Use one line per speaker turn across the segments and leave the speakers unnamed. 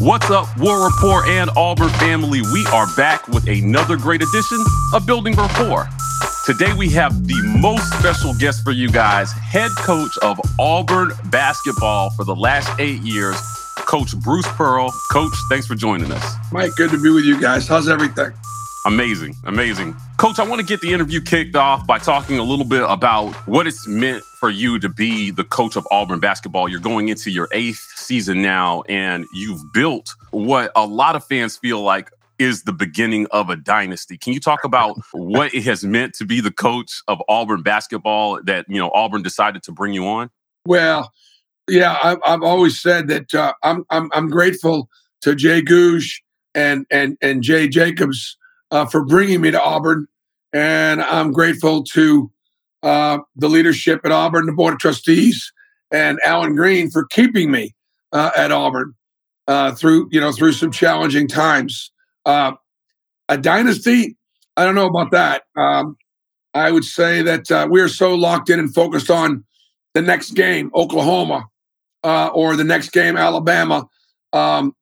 What's up, War Rapport and Auburn family? We are back with another great edition of Building Rapport. Today we have the most special guest for you guys, head coach of Auburn basketball for the last eight years, Coach Bruce Pearl. Coach, thanks for joining us.
Mike, good to be with you guys. How's everything?
Amazing, amazing. Coach, I want to get the interview kicked off by talking a little bit about what it's meant for you to be the coach of Auburn basketball. You're going into your eighth season now, and you've built what a lot of fans feel like is the beginning of a dynasty. Can you talk about what it has meant to be the coach of Auburn basketball that, you know, Auburn decided to bring you on?
Well, yeah, I've, I've always said that uh, I'm, I'm, I'm grateful to Jay Gogue and, and, and Jay Jacobs uh, for bringing me to Auburn. And I'm grateful to uh, the leadership at Auburn, the Board of Trustees, and Allen Greene for keeping me uh, at Auburn uh, through, you know, through some challenging times. Uh, a dynasty, I don't know about that. Um, I would say that uh, we are so locked in and focused on the next game, Oklahoma, or the next game, Alabama, um,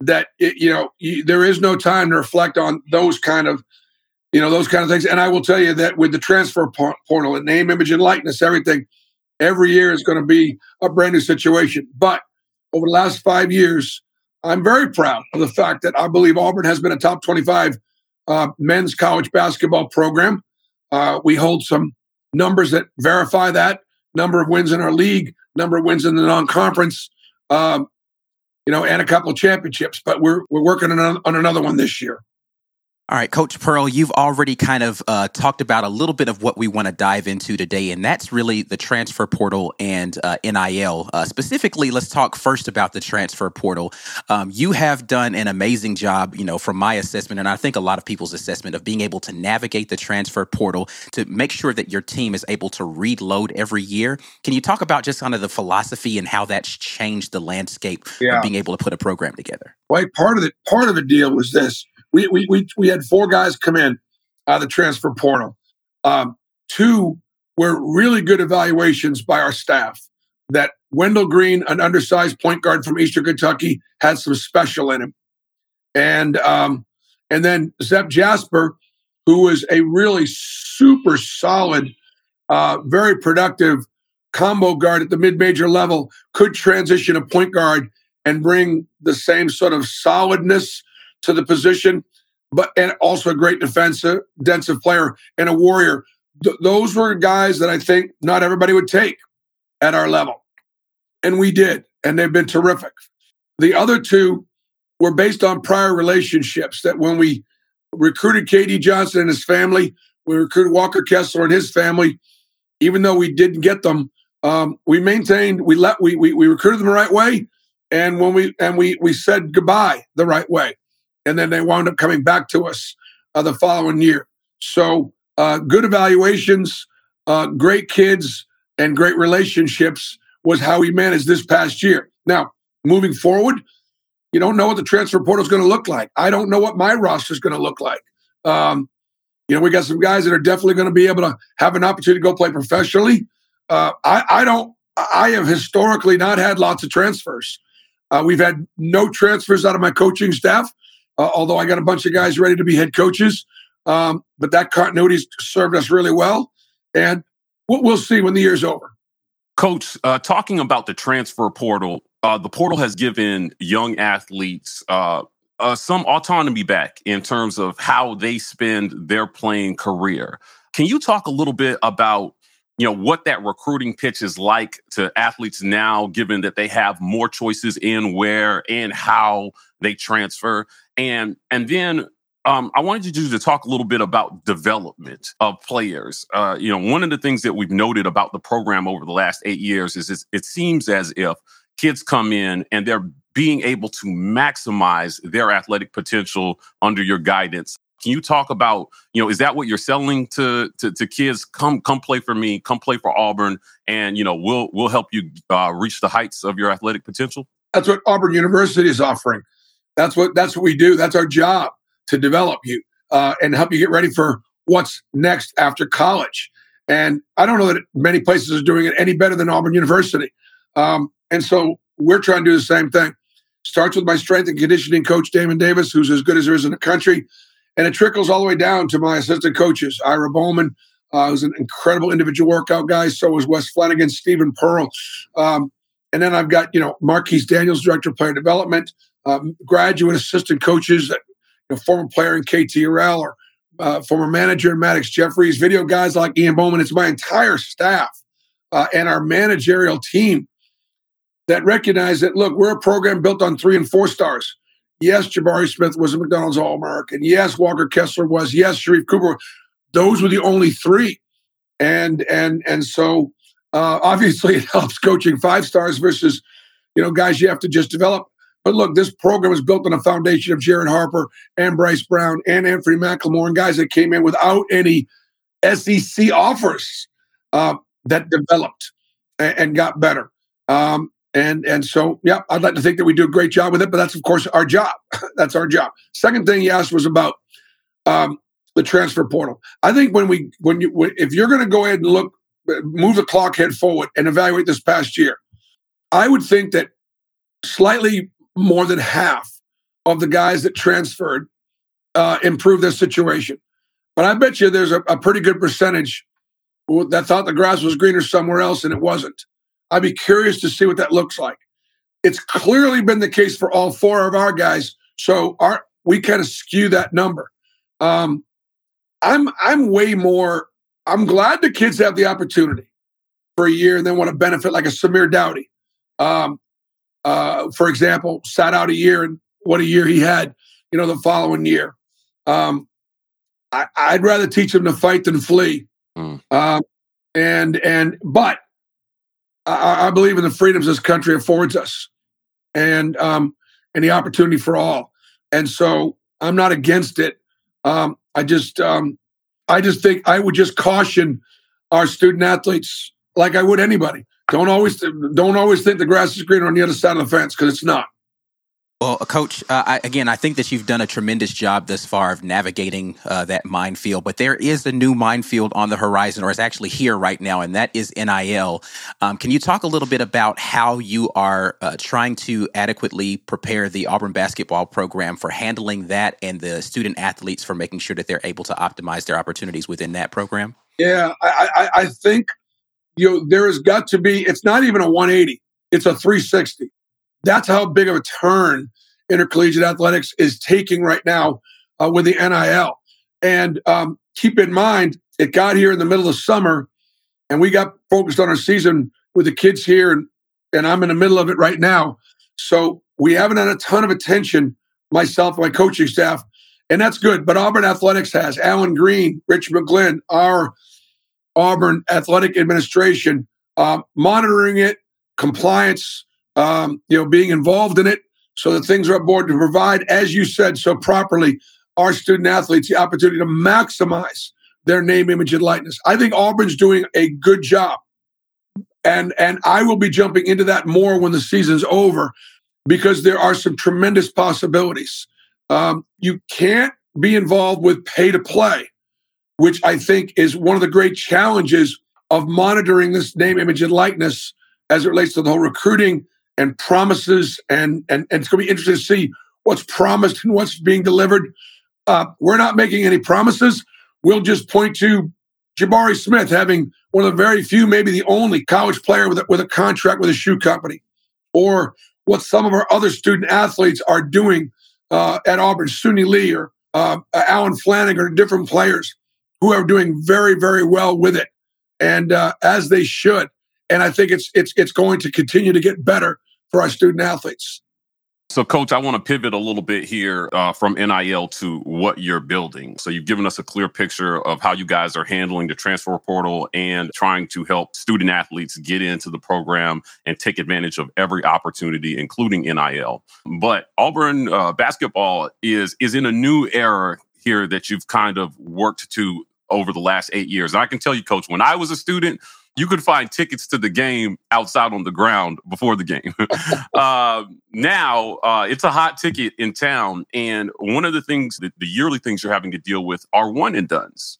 that it, you know you, there is no time to reflect on those kind of you know those kind of things. And i will tell you that with the transfer portal and name image and likeness everything every year is going to be a brand new situation. But over the last five years i'm very proud of the fact that i believe auburn has been a top 25 uh, men's college basketball program. Uh, we hold some numbers that verify that number of wins in our league number of wins in the non-conference um, you know, and a couple championships. But we're we're working on, on another one this year.
All right, Coach Pearl, you've already kind of uh, talked about a little bit of what we want to dive into today, and that's really the transfer portal and uh, NIL. Uh, specifically, let's talk first about the transfer portal. Um, you have done an amazing job, you know, from my assessment, and I think a lot of people's assessment of being able to navigate the transfer portal to make sure that your team is able to reload every year. Can you talk about just kind of the philosophy and how that's changed the landscape yeah. of being able to put a program together?
Well, part of the part of the deal was this we, we, we, we had four guys come in out of the transfer portal. Um, two were really good evaluations by our staff. That Wendell Green, an undersized point guard from Eastern Kentucky, had some special in him, and um, and then Zep Jasper, who was a really super solid, uh, very productive combo guard at the mid-major level, could transition a point guard and bring the same sort of solidness to the position, but and also a great defensive, defensive player and a warrior. Th- those were guys that I think not everybody would take at our level, and we did, and they've been terrific. The other two were based on prior relationships. That when we recruited KD Johnson and his family, we recruited Walker Kessler and his family. Even though we didn't get them, um, we maintained. We let we, we we recruited them the right way, and when we and we we said goodbye the right way and then they wound up coming back to us uh, the following year. So uh, good evaluations, uh, great kids, and great relationships was how we managed this past year. Now, moving forward, you don't know what the transfer portal is going to look like. I don't know what my roster is going to look like. Um, you know, we got some guys that are definitely going to be able to have an opportunity to go play professionally. Uh, I, I don't. I have historically not had lots of transfers. Uh, we've had no transfers out of my coaching staff uh, although I got a bunch of guys ready to be head coaches. Um, but that continuity served us really well. And we'll, we'll see when the year's over.
Coach, uh, talking about the transfer portal, uh, the portal has given young athletes uh, uh, some autonomy back in terms of how they spend their playing career. Can you talk a little bit about you know what that recruiting pitch is like to athletes now given that they have more choices in where and how they transfer and and then um, I wanted you to talk a little bit about development of players. Uh, you know, one of the things that we've noted about the program over the last eight years is it seems as if kids come in and they're being able to maximize their athletic potential under your guidance. Can you talk about, you know, is that what you're selling to to, to kids? Come come play for me, come play for Auburn, and you know, we'll we'll help you uh, reach the heights of your athletic potential.
That's what Auburn University is offering. That's what that's what we do. That's our job to develop you uh, and help you get ready for what's next after college. And I don't know that many places are doing it any better than Auburn University. Um, and so we're trying to do the same thing. Starts with my strength and conditioning coach, Damon Davis, who's as good as there is in the country. And it trickles all the way down to my assistant coaches, Ira Bowman, uh, who's an incredible individual workout guy. So is Wes Flanagan, Steven Pearl. Um, and then I've got, you know, Marquis Daniels, director of player development, um, graduate assistant coaches, that, you know, former player in KTRL or uh, former manager in Maddox Jeffries, video guys like Ian Bowman. It's my entire staff uh, and our managerial team that recognize that, look, we're a program built on three and four stars. Yes, Jabari Smith was a McDonald's All American. Yes, Walker Kessler was. Yes, Sharife Cooper. Those were the only three. And and and so uh, obviously it helps coaching five stars versus, you know, guys you have to just develop. But look, this program is built on a foundation of Jared Harper and Bryce Brown and Anfernee McLemore and guys that came in without any SEC offers uh, that developed and, and got better. Um, and and so, yeah, I'd like to think that we do a great job with it, but that's of course our job. that's our job. Second thing he asked was about um, the transfer portal. I think when we when you when, if you're going to go ahead and look, move the clock head forward and evaluate this past year, I would think that slightly more than half of the guys that transferred uh, improved their situation. But I bet you there's a, a pretty good percentage that thought the grass was greener somewhere else and it wasn't. I'd be curious to see what that looks like. It's clearly been the case for all four of our guys. So our we kind of skew that number. Um, I'm I'm way more. I'm glad the kids have the opportunity for a year and then want to benefit like a Samir Doughty. Um, uh, for example, sat out a year and what a year he had, you know, the following year. Um, I, would rather teach them to fight than flee. Mm. Um, and and but I, I, believe in the freedoms this country affords us, and um, and the opportunity for all. And so I'm not against it. Um, I just um, I just think I would just caution our student athletes, like I would anybody. Don't always don't always think the grass is greener on the other side of the fence because it's not.
Well, uh, Coach, uh, I, again, I think that you've done a tremendous job thus far of navigating uh, that minefield. But there is a new minefield on the horizon, or it's actually here right now, and that is NIL. Um, can you talk a little bit about how you are uh, trying to adequately prepare the Auburn basketball program for handling that, and the student athletes for making sure that they're able to optimize their opportunities within that program?
Yeah, I, I, I think you there has got to be. It's not even a 180; it's a 360 that's how big of a turn intercollegiate athletics is taking right now uh, with the NIL. And um, keep in mind, it got here in the middle of summer, and we got focused on our season with the kids here, and, and I'm in the middle of it right now. So we haven't had a ton of attention, myself my coaching staff, and that's good. But Auburn Athletics has Allen Greene, Rich McGlynn, our Auburn Athletic Administration uh, monitoring it, compliance, um, you know, being involved in it so that things are aboard to provide, as you said so properly, our student athletes the opportunity to maximize their name, image, and likeness. I think Auburn's doing a good job. And, and I will be jumping into that more when the season's over because there are some tremendous possibilities. Um, you can't be involved with pay to play, which I think is one of the great challenges of monitoring this name, image, and likeness as it relates to the whole recruiting and promises, and and, and it's going to be interesting to see what's promised and what's being delivered. Uh, we're not making any promises. We'll just point to Jabari Smith having one of the very few, maybe the only college player with a, with a contract with a shoe company, or what some of our other student athletes are doing uh, at Auburn, Suni Lee or uh, Allen Flanigan, or different players who are doing very, very well with it, and uh, as they should. And I think it's it's it's going to continue to get better for our student athletes.
So, Coach, I want to pivot a little bit here uh, from NIL to what you're building. So, you've given us a clear picture of how you guys are handling the transfer portal and trying to help student athletes get into the program and take advantage of every opportunity, including NIL. But Auburn uh, basketball is is in a new era here that you've kind of worked to over the last eight years. And I can tell you, Coach, when I was a student, you could find tickets to the game outside on the ground before the game. uh, now uh, it's a hot ticket in town, and one of the things that the yearly things you're having to deal with are one and dones.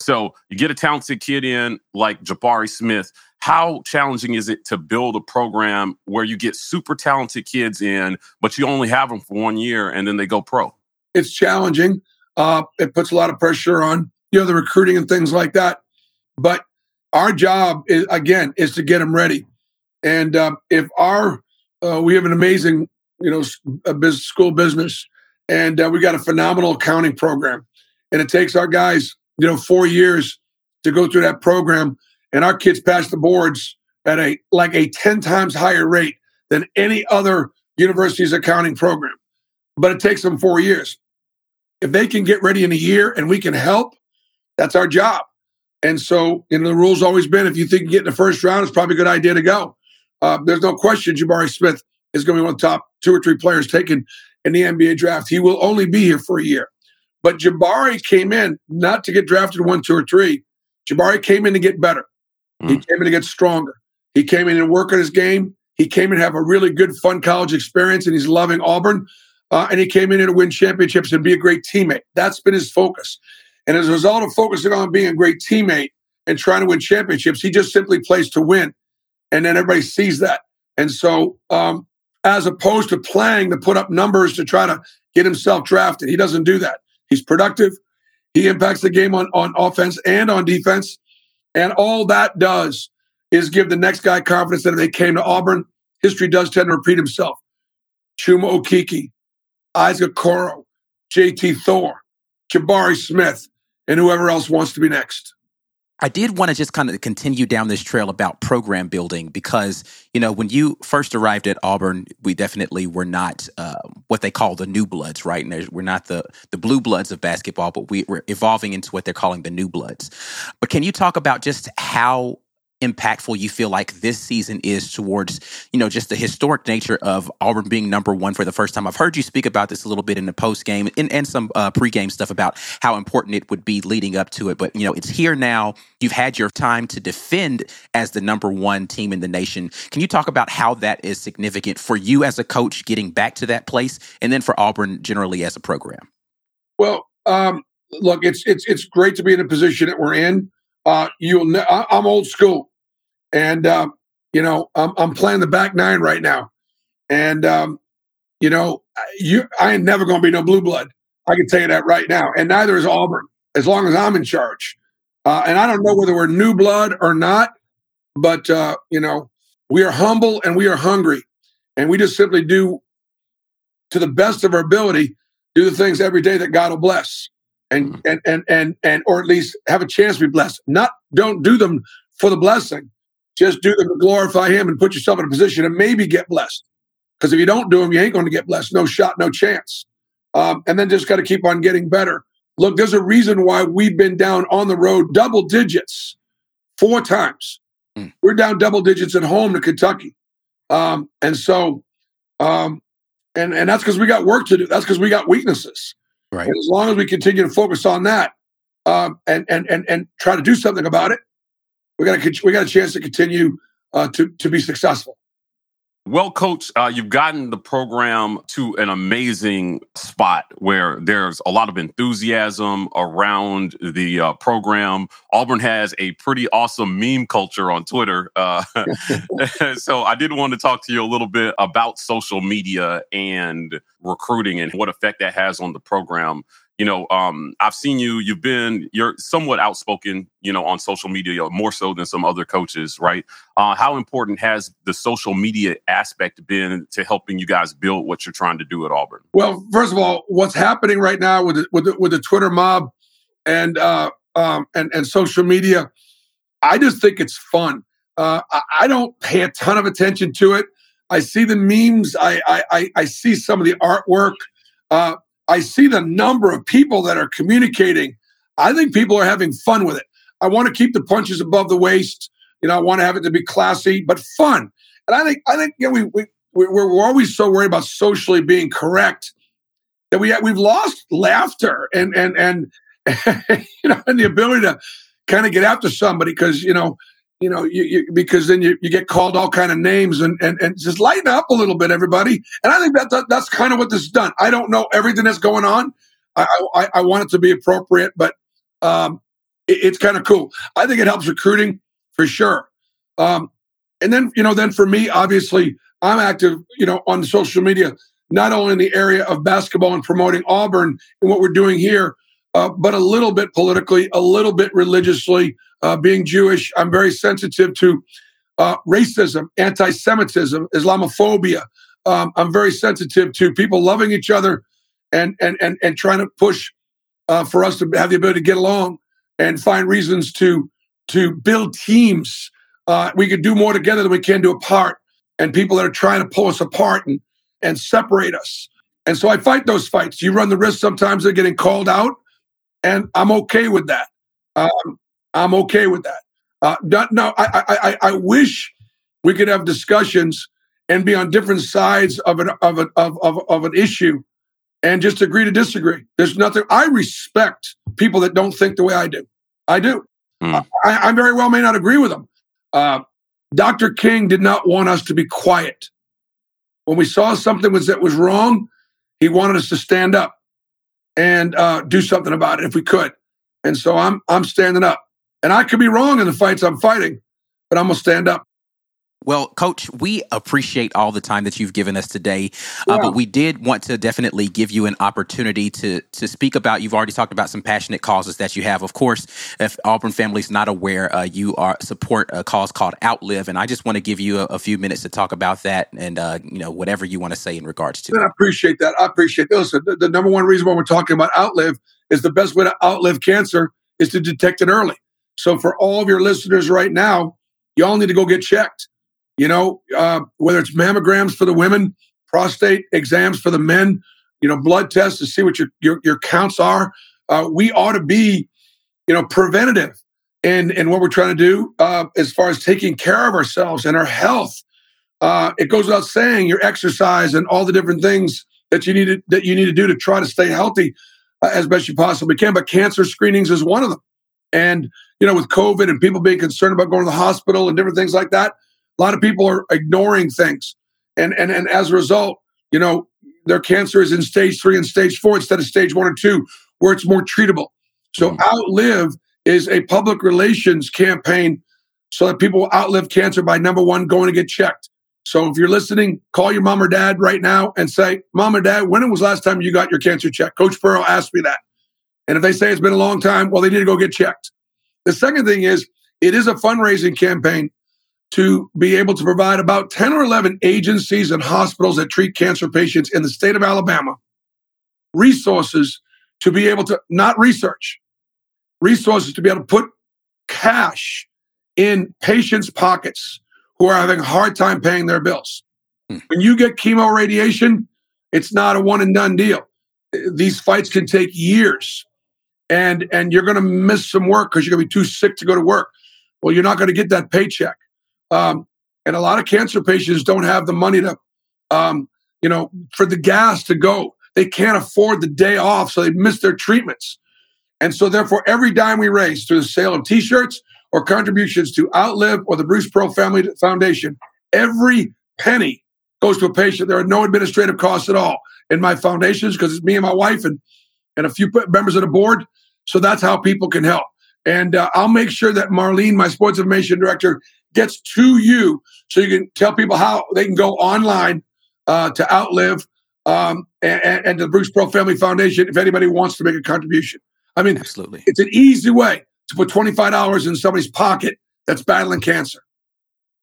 So you get a talented kid in like Jabari Smith. how challenging is it to build a program where you get super talented kids in, but you only have them for one year and then they go pro?
It's challenging. Uh, it puts a lot of pressure on you know the recruiting and things like that. But our job is again is to get them ready. And uh, if our uh, we have an amazing you know business, school business, and uh, we got a phenomenal accounting program, and it takes our guys you know four years to go through that program, and our kids pass the boards at a like a ten times higher rate than any other university's accounting program. But it takes them four years. If they can get ready in a year and we can help, that's our job. And so, you know, the rule's always been if you think you get in the first round, it's probably a good idea to go. Uh, there's no question Jabari Smith is going to be one of the top two or three players taken in the NBA draft. He will only be here for a year. But Jabari came in not to get drafted one, two, or three. Jabari came in to get better. Mm. He hmm. came in to get stronger. He came in and work on his game. He came in to have a really good, fun college experience, and he's loving Auburn. Uh, and he came in to win championships and be a great teammate. That's been his focus. And as a result of focusing on being a great teammate and trying to win championships, he just simply plays to win. And then everybody sees that. And so, um, as opposed to playing to put up numbers to try to get himself drafted, he doesn't do that. He's productive. He impacts the game on, on offense and on defense. And all that does is give the next guy confidence that if they came to Auburn, history does tend to repeat himself. Chuma Okeke, Isaac Okoro, JT Thor, Jabari Smith, and whoever else wants to be next.
I did want to just kind of continue down this trail about program building because, you know, when you first arrived at Auburn, we definitely were not uh, what they call the new bloods, right? And we're not the, the blue bloods of basketball, but we, we're evolving into what they're calling the new bloods. But can you talk about just how impactful you feel like this season is towards, you know, just the historic nature of Auburn being number one for the first time. I've heard you speak about this a little bit in the post game and, and some uh, pregame stuff about how important it would be leading up to it. But, you know, it's here now. You've had your time to defend as the number one team in the nation. Can you talk about how that is significant for you as a coach getting back to that place and then for Auburn generally as a program?
Well, um, look, it's it's it's great to be in a position that we're in uh, you'll. Ne- I, am old school, and uh, you know I'm, I'm playing the back nine right now, and um, you know you I ain't never to be no blue blood. I can tell you that right now, and neither is Auburn as long as I'm in charge. Uh, and I don't know whether we're new blood or not, but uh, you know we are humble and we are hungry, and we just simply do to the best of our ability do the things every day that God will bless and mm-hmm. and and and and or at least have a chance to be blessed. Not don't do them for the blessing. Just do them to glorify Him and put yourself in a position to maybe get blessed. Because if you don't do them, you ain't going to get blessed. No shot, no chance. Um, and then just got to keep on getting better. Look, there's a reason why we've been down on the road double digits four times. Mm. We're down double digits at home to Kentucky. Um, and so, um, and, and that's because we got work to do. That's because we got weaknesses. Right. And as long as we continue to focus on that um, and, and and and try to do something about it, we got a we got a chance to continue uh, to to be successful.
Well, coach, uh, you've gotten the program to an amazing spot where there's a lot of enthusiasm around the uh, program. Auburn has a pretty awesome meme culture on Twitter. Uh, so I did want to talk to you a little bit about social media and recruiting and what effect that has on the program you know, um, I've seen you. You've been you're somewhat outspoken, you know, on social media more so than some other coaches, right? Uh, how important has the social media aspect been to helping you guys build what you're trying to do at Auburn?
Well, first of all, what's happening right now with the, with the, with the Twitter mob and uh, um, and and social media, I just think it's fun. Uh, I, I don't pay a ton of attention to it. I see the memes. I I, I see some of the artwork. Uh, I see the number of people that are communicating. I think people are having fun with it. I want to keep the punches above the waist. You know, I want to have it to be classy but fun. And I think I think you know, we we we're, we're always so worried about socially being correct that we we've lost laughter and and and you know and the ability to kind of get after somebody because you know you know, you, you, because then you, you get called all kind of names and, and, and just lighten up a little bit, everybody. And I think that, that that's kind of what this done. I don't know everything that's going on. I, I, I want it to be appropriate, but um, it, it's kind of cool. I think it helps recruiting for sure. Um, and then, you know, then for me, obviously, I'm active, you know, on social media, not only in the area of basketball and promoting Auburn and what we're doing here, uh, but a little bit politically, a little bit religiously. Uh, being Jewish, I'm very sensitive to uh, racism, anti Semitism, Islamophobia. Um, I'm very sensitive to people loving each other and, and, and, and trying to push uh, for us to have the ability to get along and find reasons to, to build teams. Uh, we can do more together than we can do apart. And people that are trying to pull us apart and, and separate us. And so I fight those fights. You run the risk sometimes of getting called out, and I'm okay with that. Um, I'm okay with that. Uh, no, I, I, I wish we could have discussions and be on different sides of an of, a, of, of, of an issue and just agree to disagree. There's nothing. I respect people that don't think the way I do. I do. Mm. I, I, very well may not agree with them. Uh, Dr. King did not want us to be quiet. When we saw something was that was wrong, he wanted us to stand up and uh, do something about it if we could. And so I'm I'm standing up. And I could be wrong in the fights I'm fighting, but I'm gonna stand up.
Well, Coach, we appreciate all the time that you've given us today, uh, yeah. but we did want to definitely give you an opportunity to to speak about. You've already talked about some passionate causes that you have. Of course, if Auburn family's not aware, uh, you are support a cause called Outlive, and I just want to give you a, a few minutes to talk about that and uh, you know whatever you want to say in regards to. It.
I appreciate that. I appreciate that. Listen, the, the number one reason why we're talking about Outlive is the best way to outlive cancer is to detect it early. So for all of your listeners right now, y'all need to go get checked. You know, uh, whether it's mammograms for the women, prostate exams for the men, you know, blood tests to see what your your, your counts are. Uh, we ought to be, you know, preventative in in what we're trying to do uh, as far as taking care of ourselves and our health. Uh, it goes without saying your exercise and all the different things that you need to, that you need to do to try to stay healthy uh, as best you possibly can. But cancer screenings is one of them. And you know, with COVID and people being concerned about going to the hospital and different things like that, a lot of people are ignoring things. And and and as a result, you know, their cancer is in stage three and stage four instead of stage one or two, where it's more treatable. So mm-hmm. outlive is a public relations campaign so that people will outlive cancer by number one, going to get checked. So if you're listening, call your mom or dad right now and say, Mom or Dad, when was last time you got your cancer checked? Coach Pearl asked me that. And if they say it's been a long time, well, they need to go get checked. The second thing is it is a fundraising campaign to be able to provide about 10 or 11 agencies and hospitals that treat cancer patients in the state of Alabama resources to be able to not research, resources to be able to put cash in patients' pockets who are having a hard time paying their bills. Hmm. When you get chemo radiation, it's not a one and done deal. These fights can take years and and you're going to miss some work because you're going to be too sick to go to work. Well, you're not going to get that paycheck. Um, and a lot of cancer patients don't have the money to, um, you know, for the gas to go. They can't afford the day off, so they miss their treatments. And so, therefore, every dime we raise through the sale of T-shirts or contributions to Outlive or the Bruce Pearl Family Foundation, every penny goes to a patient. There are no administrative costs at all in my foundations because it's me and my wife and and a few members of the board. So that's how people can help. And uh, I'll make sure that Marlene, my sports information director, gets to you so you can tell people how they can go online uh, to Outlive um, and, and the Bruce Pearl Family Foundation if anybody wants to make a contribution. I mean,
absolutely,
it's an easy way to put twenty five dollars in somebody's pocket that's battling cancer.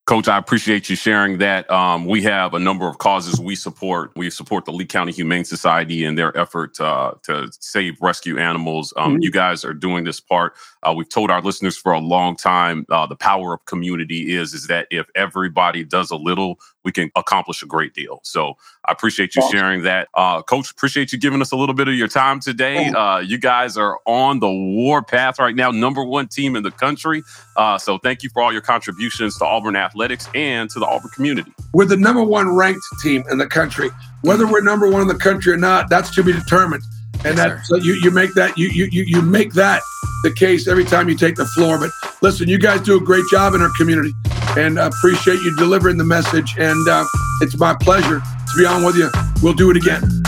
Coach, I appreciate you sharing that. Um, we have a number of causes we support. We support the Lee County Humane Society in their effort uh, to save rescue animals. Um, mm-hmm. You guys are doing this part. Uh, we've told our listeners for a long time uh, the power of community is is that if everybody does a little, we can accomplish a great deal. So I appreciate you sharing that, uh, Coach. Appreciate you giving us a little bit of your time today. Uh, you guys are on the war path right now, number one team in the country. Uh, so thank you for all your contributions to Auburn athletics and to the Auburn community.
We're the number one ranked team in the country. Whether we're number one in the country or not, that's to be determined. And yes, that so you you make that you you you make that the case every time you take the floor. But listen, you guys do a great job in our community, and I appreciate you delivering the message. And uh, it's my pleasure to be on with you. We'll do it again.